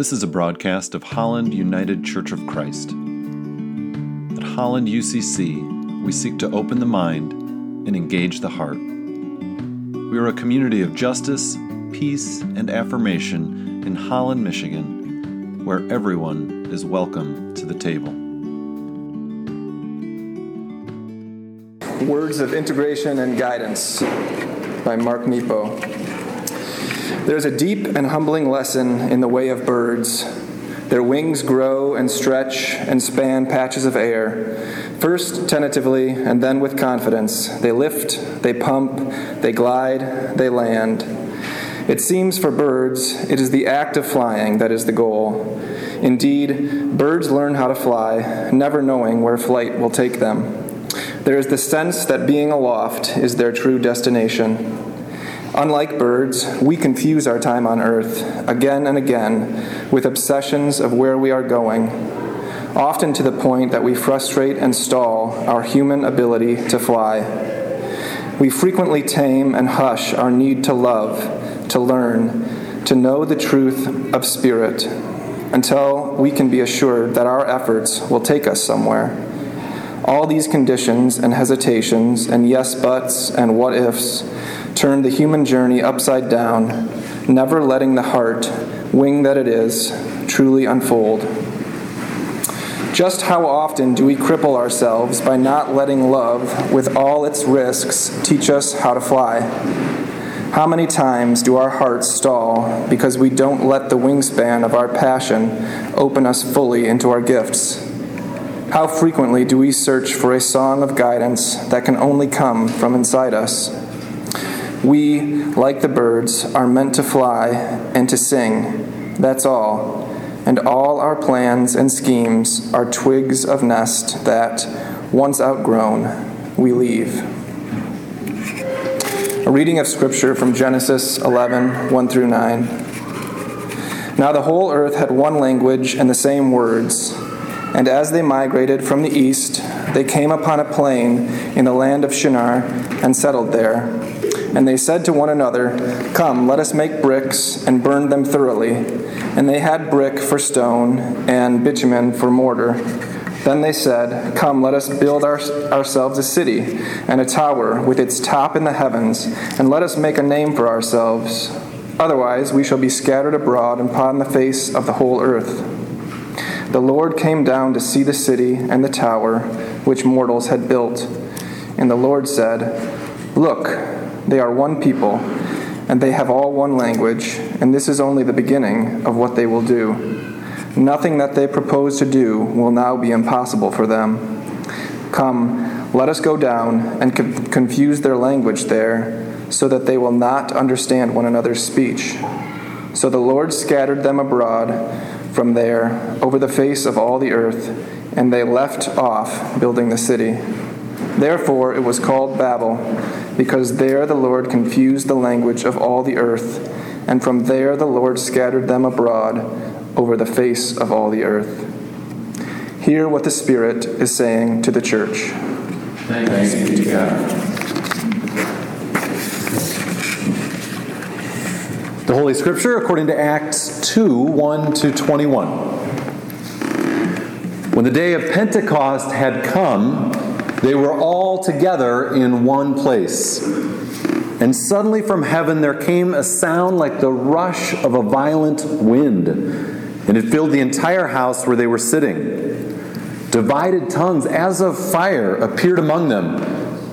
This is a broadcast of Holland United Church of Christ. At Holland UCC, we seek to open the mind and engage the heart. We are a community of justice, peace, and affirmation in Holland, Michigan, where everyone is welcome to the table. Words of Integration and Guidance by Mark Nepo. There's a deep and humbling lesson in the way of birds. Their wings grow and stretch and span patches of air. First tentatively and then with confidence. They lift, they pump, they glide, they land. It seems for birds, it is the act of flying that is the goal. Indeed, birds learn how to fly, never knowing where flight will take them. There is the sense that being aloft is their true destination. Unlike birds, we confuse our time on earth again and again with obsessions of where we are going, often to the point that we frustrate and stall our human ability to fly. We frequently tame and hush our need to love, to learn, to know the truth of spirit, until we can be assured that our efforts will take us somewhere. All these conditions and hesitations and yes buts and what ifs turn the human journey upside down, never letting the heart, wing that it is, truly unfold. Just how often do we cripple ourselves by not letting love, with all its risks, teach us how to fly? How many times do our hearts stall because we don't let the wingspan of our passion open us fully into our gifts? How frequently do we search for a song of guidance that can only come from inside us? We, like the birds, are meant to fly and to sing. That's all. And all our plans and schemes are twigs of nest that, once outgrown, we leave. A reading of Scripture from Genesis 11 1 through 9. Now the whole earth had one language and the same words. And as they migrated from the east, they came upon a plain in the land of Shinar and settled there. And they said to one another, Come, let us make bricks and burn them thoroughly. And they had brick for stone and bitumen for mortar. Then they said, Come, let us build our, ourselves a city and a tower with its top in the heavens, and let us make a name for ourselves. Otherwise, we shall be scattered abroad upon the face of the whole earth. The Lord came down to see the city and the tower which mortals had built. And the Lord said, Look, they are one people, and they have all one language, and this is only the beginning of what they will do. Nothing that they propose to do will now be impossible for them. Come, let us go down and co- confuse their language there, so that they will not understand one another's speech. So the Lord scattered them abroad from there over the face of all the earth, and they left off building the city. Therefore it was called Babel, because there the Lord confused the language of all the earth, and from there the Lord scattered them abroad over the face of all the earth. Hear what the Spirit is saying to the church. Thanks be to God. The Holy Scripture according to Acts 2 1 to 21. When the day of Pentecost had come, they were all together in one place. And suddenly from heaven there came a sound like the rush of a violent wind, and it filled the entire house where they were sitting. Divided tongues as of fire appeared among them,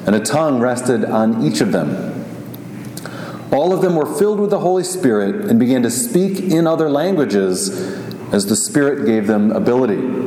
and a tongue rested on each of them. All of them were filled with the Holy Spirit and began to speak in other languages as the Spirit gave them ability.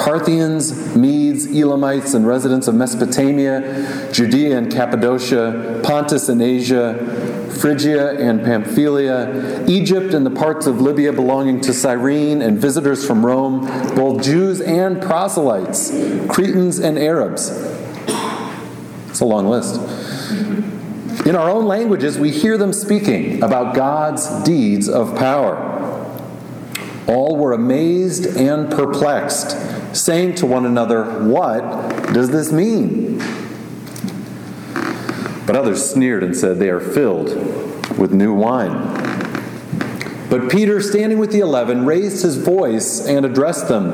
Parthians, Medes, Elamites, and residents of Mesopotamia, Judea and Cappadocia, Pontus and Asia, Phrygia and Pamphylia, Egypt and the parts of Libya belonging to Cyrene, and visitors from Rome, both Jews and proselytes, Cretans and Arabs. It's a long list. In our own languages, we hear them speaking about God's deeds of power. All were amazed and perplexed, saying to one another, What does this mean? But others sneered and said, They are filled with new wine. But Peter, standing with the eleven, raised his voice and addressed them.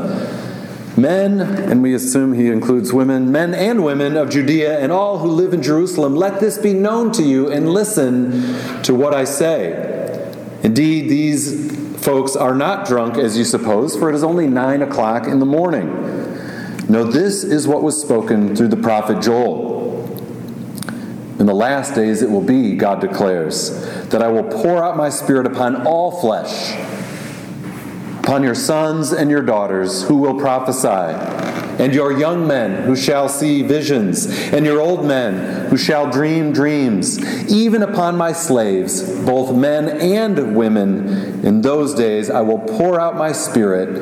Men, and we assume he includes women, men and women of Judea and all who live in Jerusalem, let this be known to you and listen to what I say. Indeed, these folks are not drunk as you suppose, for it is only nine o'clock in the morning. No, this is what was spoken through the prophet Joel. In the last days it will be, God declares, that I will pour out my spirit upon all flesh upon your sons and your daughters who will prophesy, and your young men who shall see visions, and your old men who shall dream dreams, even upon my slaves, both men and women. In those days I will pour out my spirit,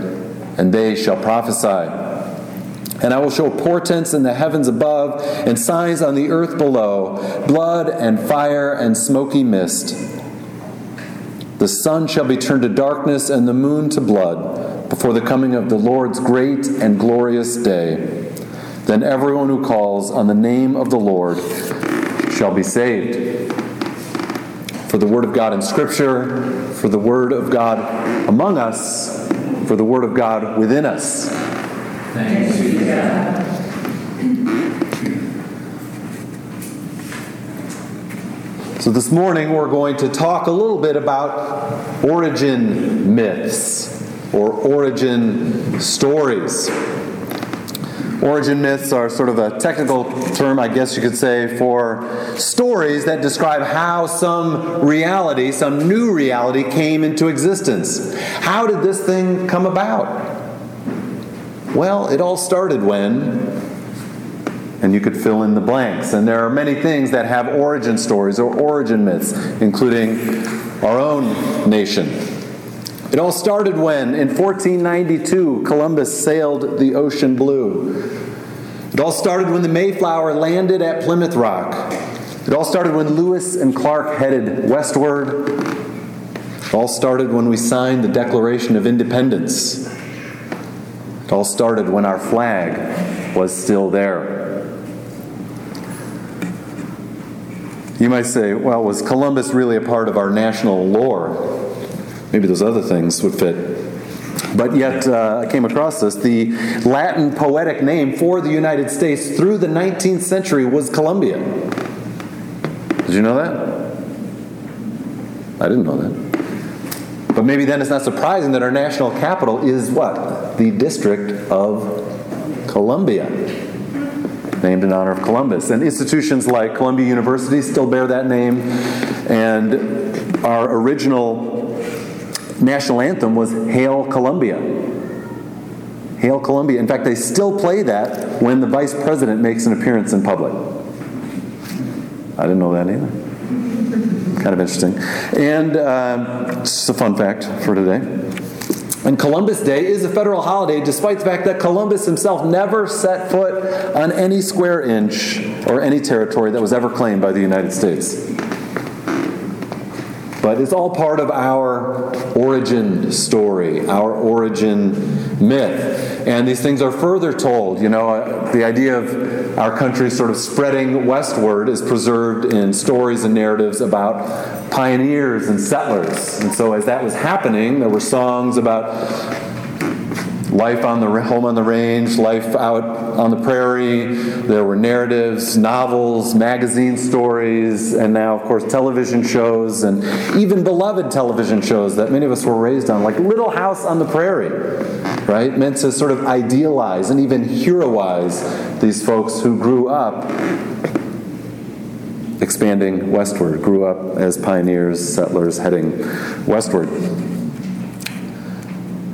and they shall prophesy. And I will show portents in the heavens above, and signs on the earth below blood and fire and smoky mist. The sun shall be turned to darkness and the moon to blood before the coming of the Lord's great and glorious day. Then everyone who calls on the name of the Lord shall be saved. For the word of God in Scripture, for the word of God among us, for the word of God within us. Thanks be to God. So, this morning we're going to talk a little bit about origin myths or origin stories. Origin myths are sort of a technical term, I guess you could say, for stories that describe how some reality, some new reality, came into existence. How did this thing come about? Well, it all started when and you could fill in the blanks. And there are many things that have origin stories or origin myths, including our own nation. It all started when, in 1492, Columbus sailed the ocean blue. It all started when the Mayflower landed at Plymouth Rock. It all started when Lewis and Clark headed westward. It all started when we signed the Declaration of Independence. It all started when our flag was still there. You might say, well, was Columbus really a part of our national lore? Maybe those other things would fit. But yet, uh, I came across this. The Latin poetic name for the United States through the 19th century was Columbia. Did you know that? I didn't know that. But maybe then it's not surprising that our national capital is what? The District of Columbia named in honor of Columbus. And institutions like Columbia University still bear that name. And our original national anthem was Hail Columbia. Hail Columbia. In fact, they still play that when the vice president makes an appearance in public. I didn't know that either. Kind of interesting. And uh, just a fun fact for today. And Columbus Day is a federal holiday despite the fact that Columbus himself never set foot on any square inch or any territory that was ever claimed by the United States. But it's all part of our origin story, our origin myth. And these things are further told. You know, uh, the idea of our country sort of spreading westward is preserved in stories and narratives about pioneers and settlers. And so, as that was happening, there were songs about life on the home on the range, life out on the prairie. There were narratives, novels, magazine stories, and now, of course, television shows, and even beloved television shows that many of us were raised on, like Little House on the Prairie, right? Meant to sort of idealize and even heroize these folks who grew up expanding westward, grew up as pioneers, settlers heading westward.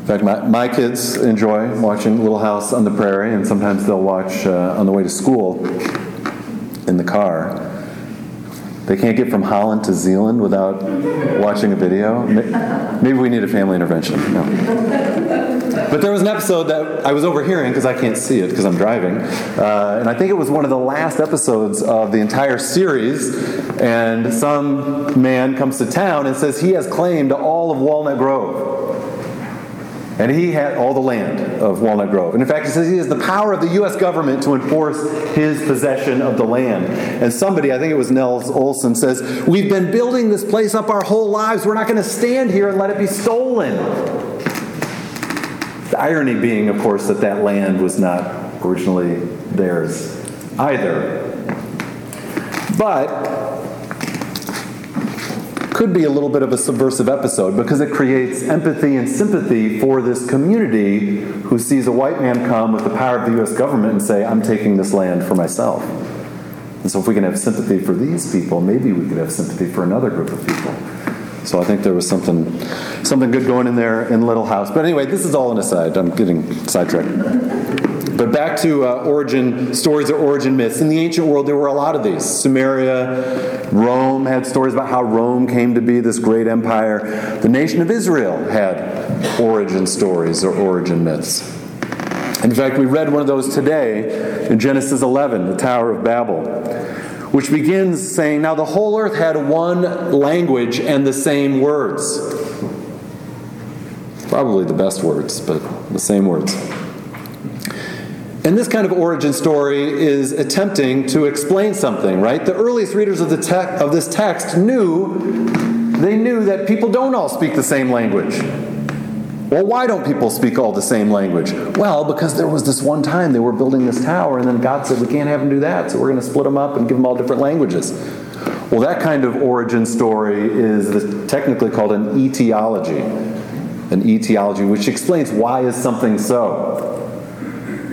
In fact, my, my kids enjoy watching Little House on the Prairie, and sometimes they'll watch uh, on the way to school in the car. They can't get from Holland to Zeeland without watching a video. Maybe we need a family intervention. No. But there was an episode that I was overhearing because I can't see it because I'm driving. Uh, and I think it was one of the last episodes of the entire series. And some man comes to town and says he has claim to all of Walnut Grove. And he had all the land of Walnut Grove. And in fact, he says he has the power of the U.S. government to enforce his possession of the land. And somebody, I think it was Nels Oleson, says, We've been building this place up our whole lives. We're not going to stand here and let it be stolen. The irony being, of course, that that land was not originally theirs either. But could be a little bit of a subversive episode because it creates empathy and sympathy for this community who sees a white man come with the power of the U.S. government and say, I'm taking this land for myself. And so, if we can have sympathy for these people, maybe we could have sympathy for another group of people. So I think there was something, something good going in there in Little House. But anyway, this is all an aside. I'm getting sidetracked. But back to uh, origin stories or origin myths. In the ancient world, there were a lot of these. Samaria, Rome had stories about how Rome came to be this great empire. The nation of Israel had origin stories or origin myths. In fact, we read one of those today in Genesis 11, the Tower of Babel, which begins saying, Now the whole earth had one language and the same words. Probably the best words, but the same words. And this kind of origin story is attempting to explain something, right? The earliest readers of, the te- of this text knew, they knew that people don't all speak the same language. Well, why don't people speak all the same language? Well, because there was this one time they were building this tower, and then God said, We can't have them do that, so we're going to split them up and give them all different languages. Well, that kind of origin story is technically called an etiology. An etiology, which explains why is something so.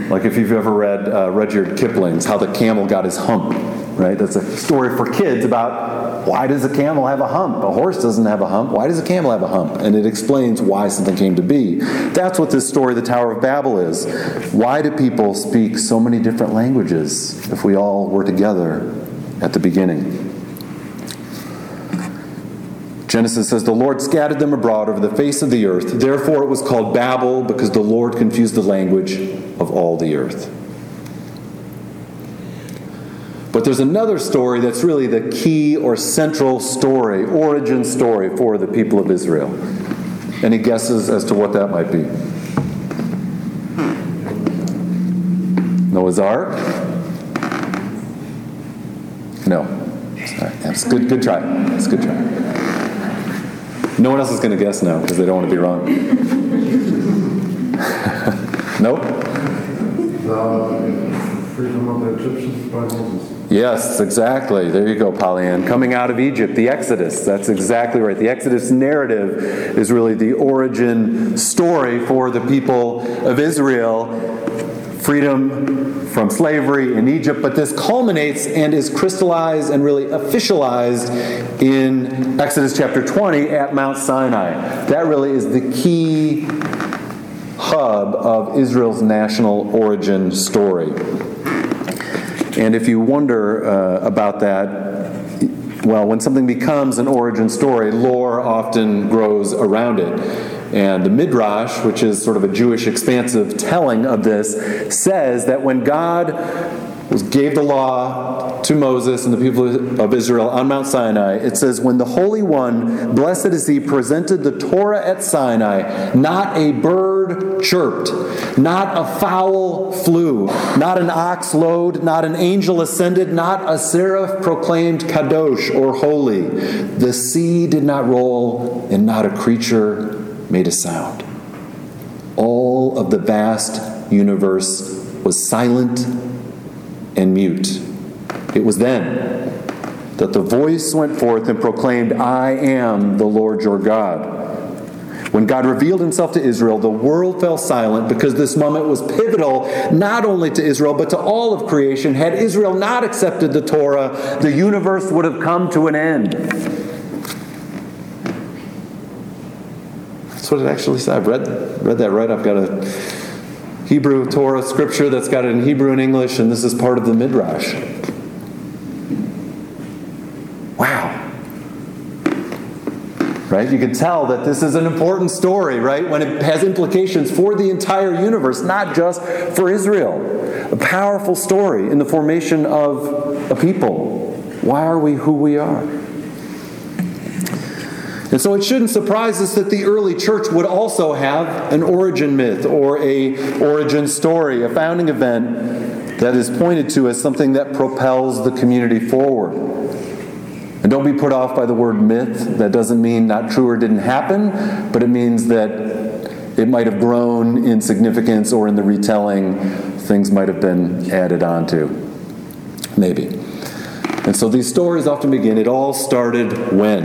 Like if you've ever read uh, Rudyard Kipling's How the Camel Got His Hump, right? That's a story for kids about why does a camel have a hump? A horse doesn't have a hump. Why does a camel have a hump? And it explains why something came to be. That's what this story, the Tower of Babel, is. Why do people speak so many different languages if we all were together at the beginning? Genesis says, The Lord scattered them abroad over the face of the earth. Therefore it was called Babel, because the Lord confused the language of all the earth. But there's another story that's really the key or central story, origin story for the people of Israel. Any guesses as to what that might be? Noah's Ark? No. That's good. Good try. That's good try. No one else is going to guess now because they don't want to be wrong. nope. freedom of the Egyptians by Moses. Yes, exactly. There you go, Pollyann. Coming out of Egypt, the Exodus. That's exactly right. The Exodus narrative is really the origin story for the people of Israel. Freedom from slavery in Egypt, but this culminates and is crystallized and really officialized in Exodus chapter 20 at Mount Sinai. That really is the key hub of Israel's national origin story. And if you wonder uh, about that, well, when something becomes an origin story, lore often grows around it. And the Midrash, which is sort of a Jewish expansive telling of this, says that when God gave the law to Moses and the people of Israel on Mount Sinai, it says, When the Holy One, blessed is He, presented the Torah at Sinai, not a bird chirped, not a fowl flew, not an ox lowed, not an angel ascended, not a seraph proclaimed Kadosh or holy. The sea did not roll, and not a creature made a sound. All of the vast universe was silent and mute. It was then that the voice went forth and proclaimed, I am the Lord your God. When God revealed himself to Israel, the world fell silent because this moment was pivotal not only to Israel, but to all of creation. Had Israel not accepted the Torah, the universe would have come to an end. That's what it actually says. I've read, read that right. I've got a Hebrew Torah scripture that's got it in Hebrew and English, and this is part of the Midrash. Wow. Right? You can tell that this is an important story, right? When it has implications for the entire universe, not just for Israel. A powerful story in the formation of a people. Why are we who we are? And so it shouldn't surprise us that the early church would also have an origin myth or a origin story, a founding event that is pointed to as something that propels the community forward. And don't be put off by the word myth. That doesn't mean not true or didn't happen, but it means that it might have grown in significance or in the retelling, things might have been added onto. Maybe. And so these stories often begin, it all started when?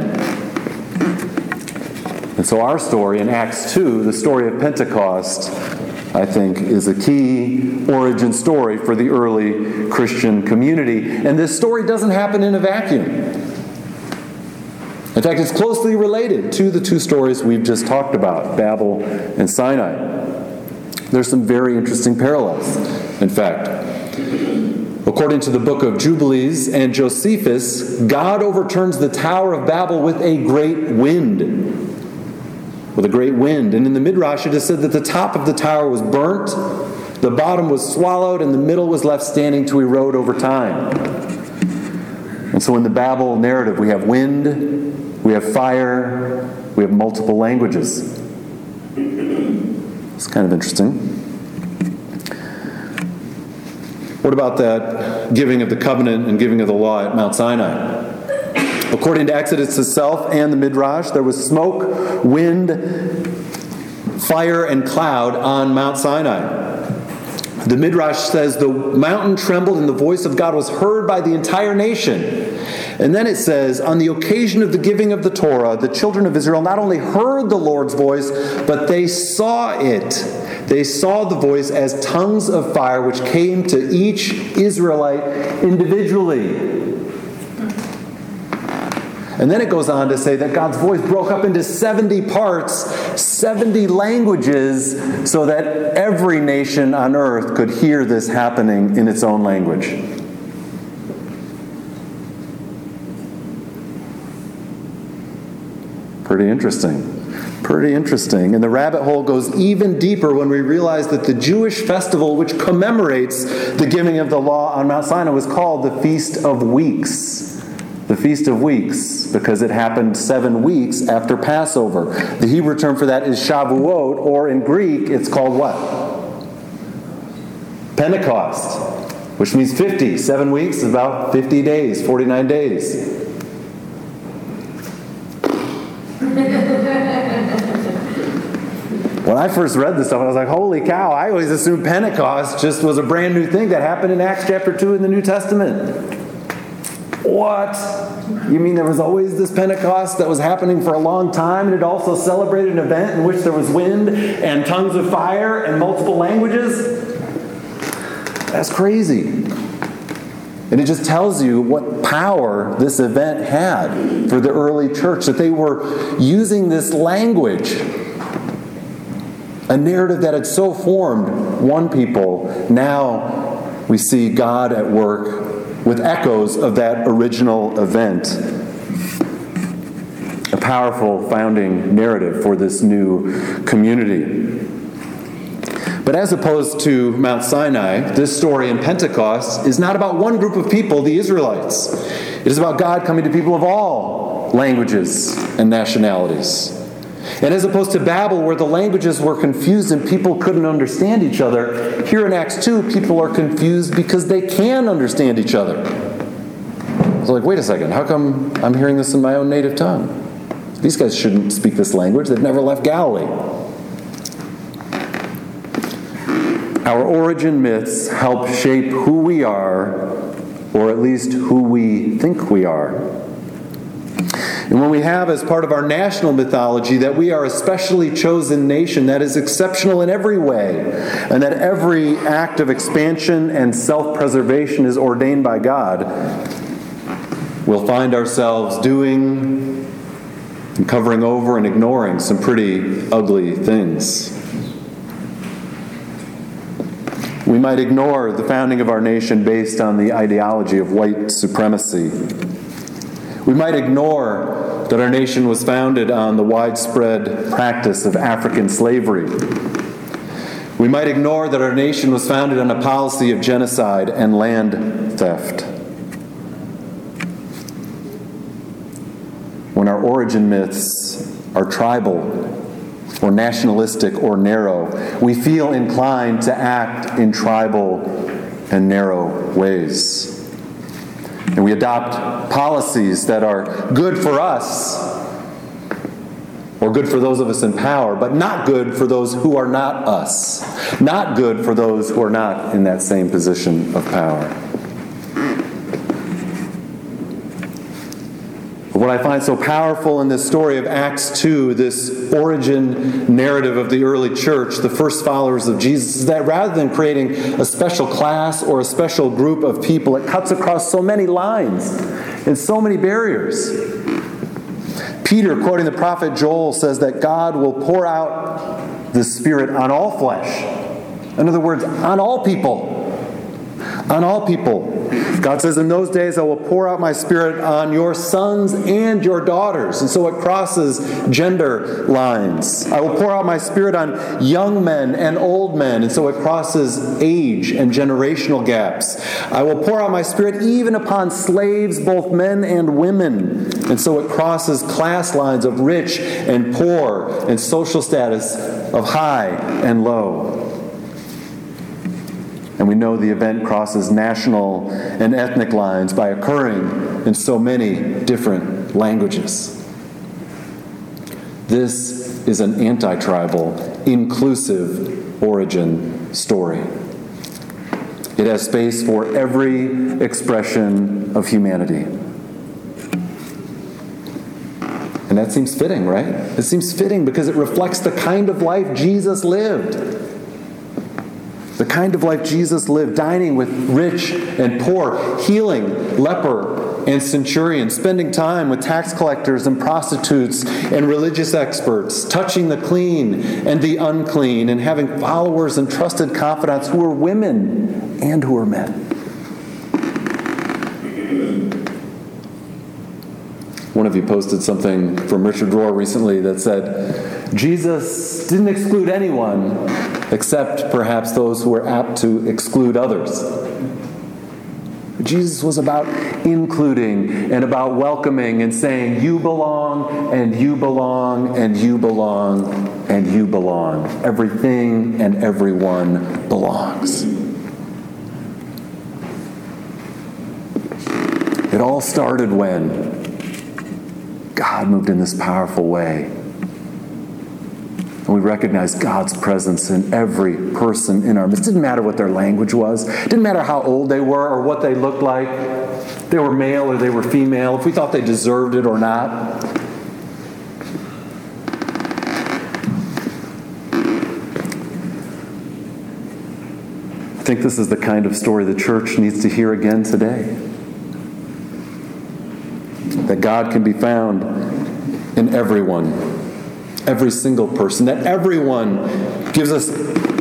And so, our story in Acts 2, the story of Pentecost, I think, is a key origin story for the early Christian community. And this story doesn't happen in a vacuum. In fact, it's closely related to the two stories we've just talked about Babel and Sinai. There's some very interesting parallels, in fact. According to the book of Jubilees and Josephus, God overturns the Tower of Babel with a great wind with a great wind. And in the Midrash, it is said that the top of the tower was burnt, the bottom was swallowed, and the middle was left standing to erode over time. And so in the Babel narrative, we have wind, we have fire, we have multiple languages. It's kind of interesting. What about that giving of the covenant and giving of the law at Mount Sinai? According to Exodus itself and the Midrash, there was smoke, wind, fire, and cloud on Mount Sinai. The Midrash says the mountain trembled and the voice of God was heard by the entire nation. And then it says, on the occasion of the giving of the Torah, the children of Israel not only heard the Lord's voice, but they saw it. They saw the voice as tongues of fire which came to each Israelite individually. And then it goes on to say that God's voice broke up into 70 parts, 70 languages, so that every nation on earth could hear this happening in its own language. Pretty interesting. Pretty interesting. And the rabbit hole goes even deeper when we realize that the Jewish festival, which commemorates the giving of the law on Mount Sinai, was called the Feast of Weeks Feast of Weeks, because it happened seven weeks after Passover. The Hebrew term for that is Shavuot, or in Greek, it's called what? Pentecost, which means 50. Seven weeks is about 50 days, 49 days. when I first read this stuff, I was like, holy cow, I always assumed Pentecost just was a brand new thing that happened in Acts chapter 2 in the New Testament. What? You mean there was always this Pentecost that was happening for a long time, and it also celebrated an event in which there was wind and tongues of fire and multiple languages? That's crazy. And it just tells you what power this event had for the early church, that they were using this language, a narrative that had so formed one people. Now we see God at work with echoes of that original event. A powerful founding narrative for this new community. But as opposed to Mount Sinai, this story in Pentecost is not about one group of people, the Israelites. It is about God coming to people of all languages and nationalities. And as opposed to Babel, where the languages were confused and people couldn't understand each other, here in Acts 2, people are confused because they can understand each other. It's like, wait a second, how come I'm hearing this in my own native tongue? These guys shouldn't speak this language, they've never left Galilee. Our origin myths help shape who we are, or at least who we think we are. And when we have as part of our national mythology that we are a specially chosen nation that is exceptional in every way, and that every act of expansion and self preservation is ordained by God, we'll find ourselves doing and covering over and ignoring some pretty ugly things. We might ignore the founding of our nation based on the ideology of white supremacy. We might ignore that our nation was founded on the widespread practice of African slavery. We might ignore that our nation was founded on a policy of genocide and land theft. When our origin myths are tribal or nationalistic or narrow, we feel inclined to act in tribal and narrow ways. And we adopt policies that are good for us or good for those of us in power, but not good for those who are not us, not good for those who are not in that same position of power. What I find so powerful in this story of Acts 2, this origin narrative of the early church, the first followers of Jesus, is that rather than creating a special class or a special group of people, it cuts across so many lines and so many barriers. Peter, quoting the prophet Joel, says that God will pour out the Spirit on all flesh. In other words, on all people. On all people. God says, In those days I will pour out my spirit on your sons and your daughters. And so it crosses gender lines. I will pour out my spirit on young men and old men. And so it crosses age and generational gaps. I will pour out my spirit even upon slaves, both men and women. And so it crosses class lines of rich and poor and social status of high and low. And we know the event crosses national and ethnic lines by occurring in so many different languages. This is an anti tribal, inclusive origin story. It has space for every expression of humanity. And that seems fitting, right? It seems fitting because it reflects the kind of life Jesus lived. The kind of life Jesus lived, dining with rich and poor, healing leper and centurion, spending time with tax collectors and prostitutes and religious experts, touching the clean and the unclean, and having followers and trusted confidants who were women and who were men. One of you posted something from Richard Rohr recently that said, Jesus didn't exclude anyone except perhaps those who were apt to exclude others. Jesus was about including and about welcoming and saying, You belong, and you belong, and you belong, and you belong. Everything and everyone belongs. It all started when God moved in this powerful way. And we recognize God's presence in every person in our midst. It didn't matter what their language was, it didn't matter how old they were or what they looked like. They were male or they were female, if we thought they deserved it or not. I think this is the kind of story the church needs to hear again today that God can be found in everyone, every single person, that everyone gives us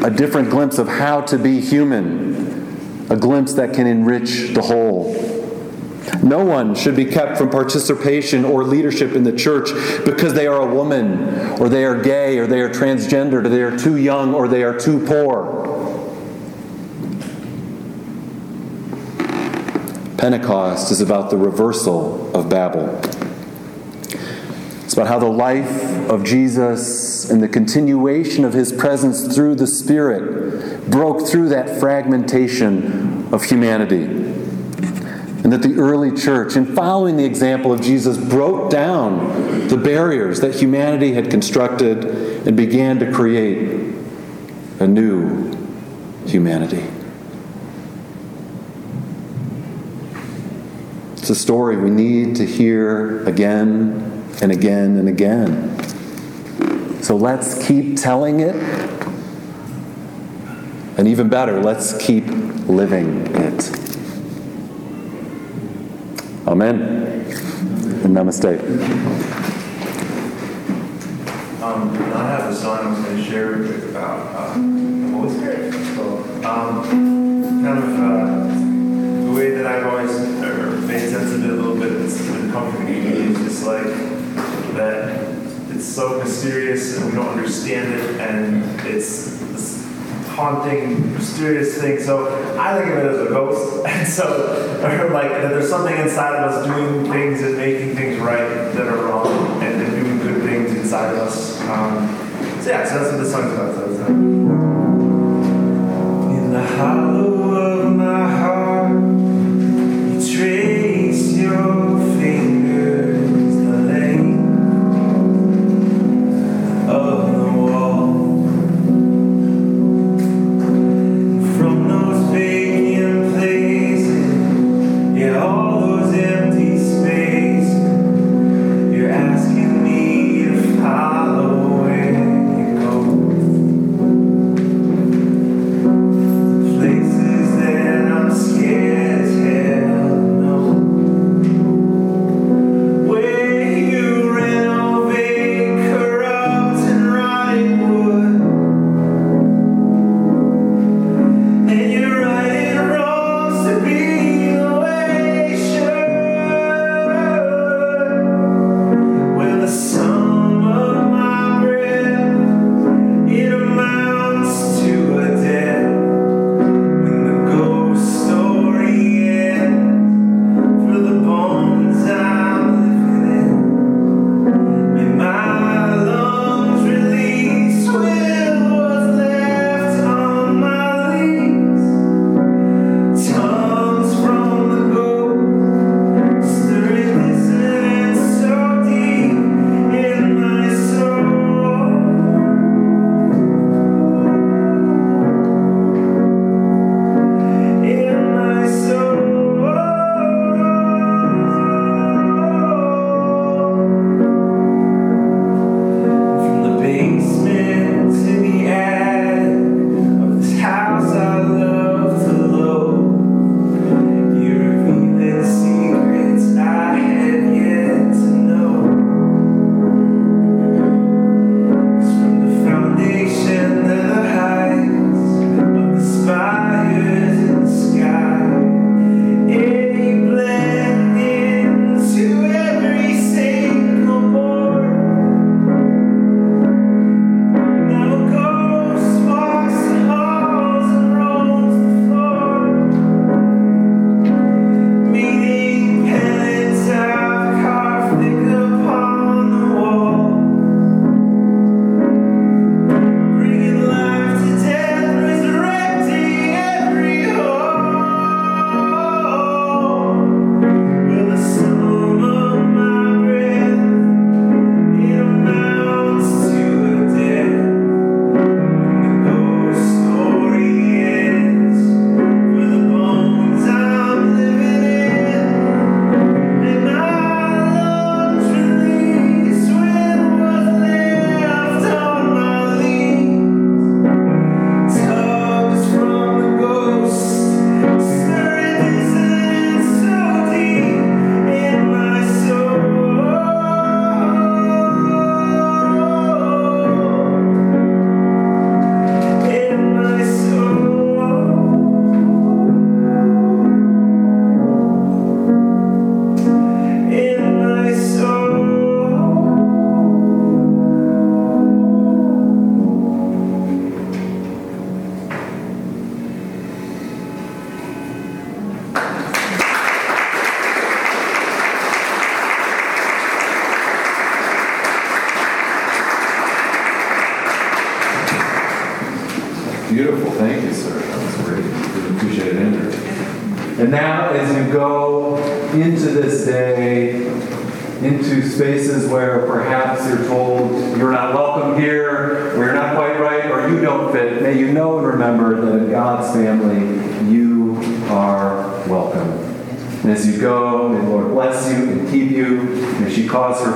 a different glimpse of how to be human, a glimpse that can enrich the whole. No one should be kept from participation or leadership in the church because they are a woman, or they are gay, or they are transgendered, or they are too young, or they are too poor. Pentecost is about the reversal of Babel. It's about how the life of Jesus and the continuation of his presence through the Spirit broke through that fragmentation of humanity. And that the early church, in following the example of Jesus, broke down the barriers that humanity had constructed and began to create a new humanity. It's a story we need to hear again and again and again. So let's keep telling it. And even better, let's keep living it. Amen. And namaste. Um, I have a song I'm going to share with you about uh, the Holy Spirit. So, um, kind of uh, the way that I've always made sense of it a little bit, it's been comforting to me, is just like that it's so mysterious and we don't understand it and it's this haunting, mysterious thing. So I think of it as a ghost. And so, or like, that there's something inside of us doing things and making things right that are wrong and then doing good things inside of us. Um, so, yeah, so that's what the song's about. So, uh, In the hollow of my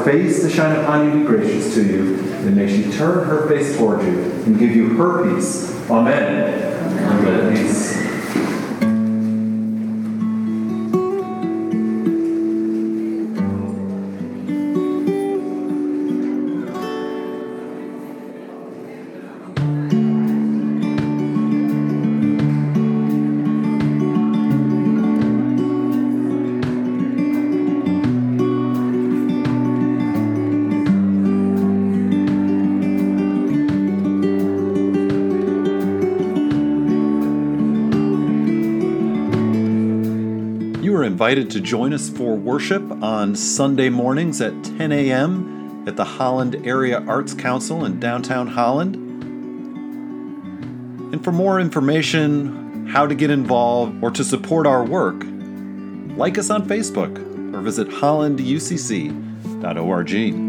face to shine upon you and be gracious to you, and may she turn her face toward you and give you her peace. Amen. Invited to join us for worship on Sunday mornings at 10 a.m. at the Holland Area Arts Council in downtown Holland. And for more information, how to get involved, or to support our work, like us on Facebook or visit hollanducc.org.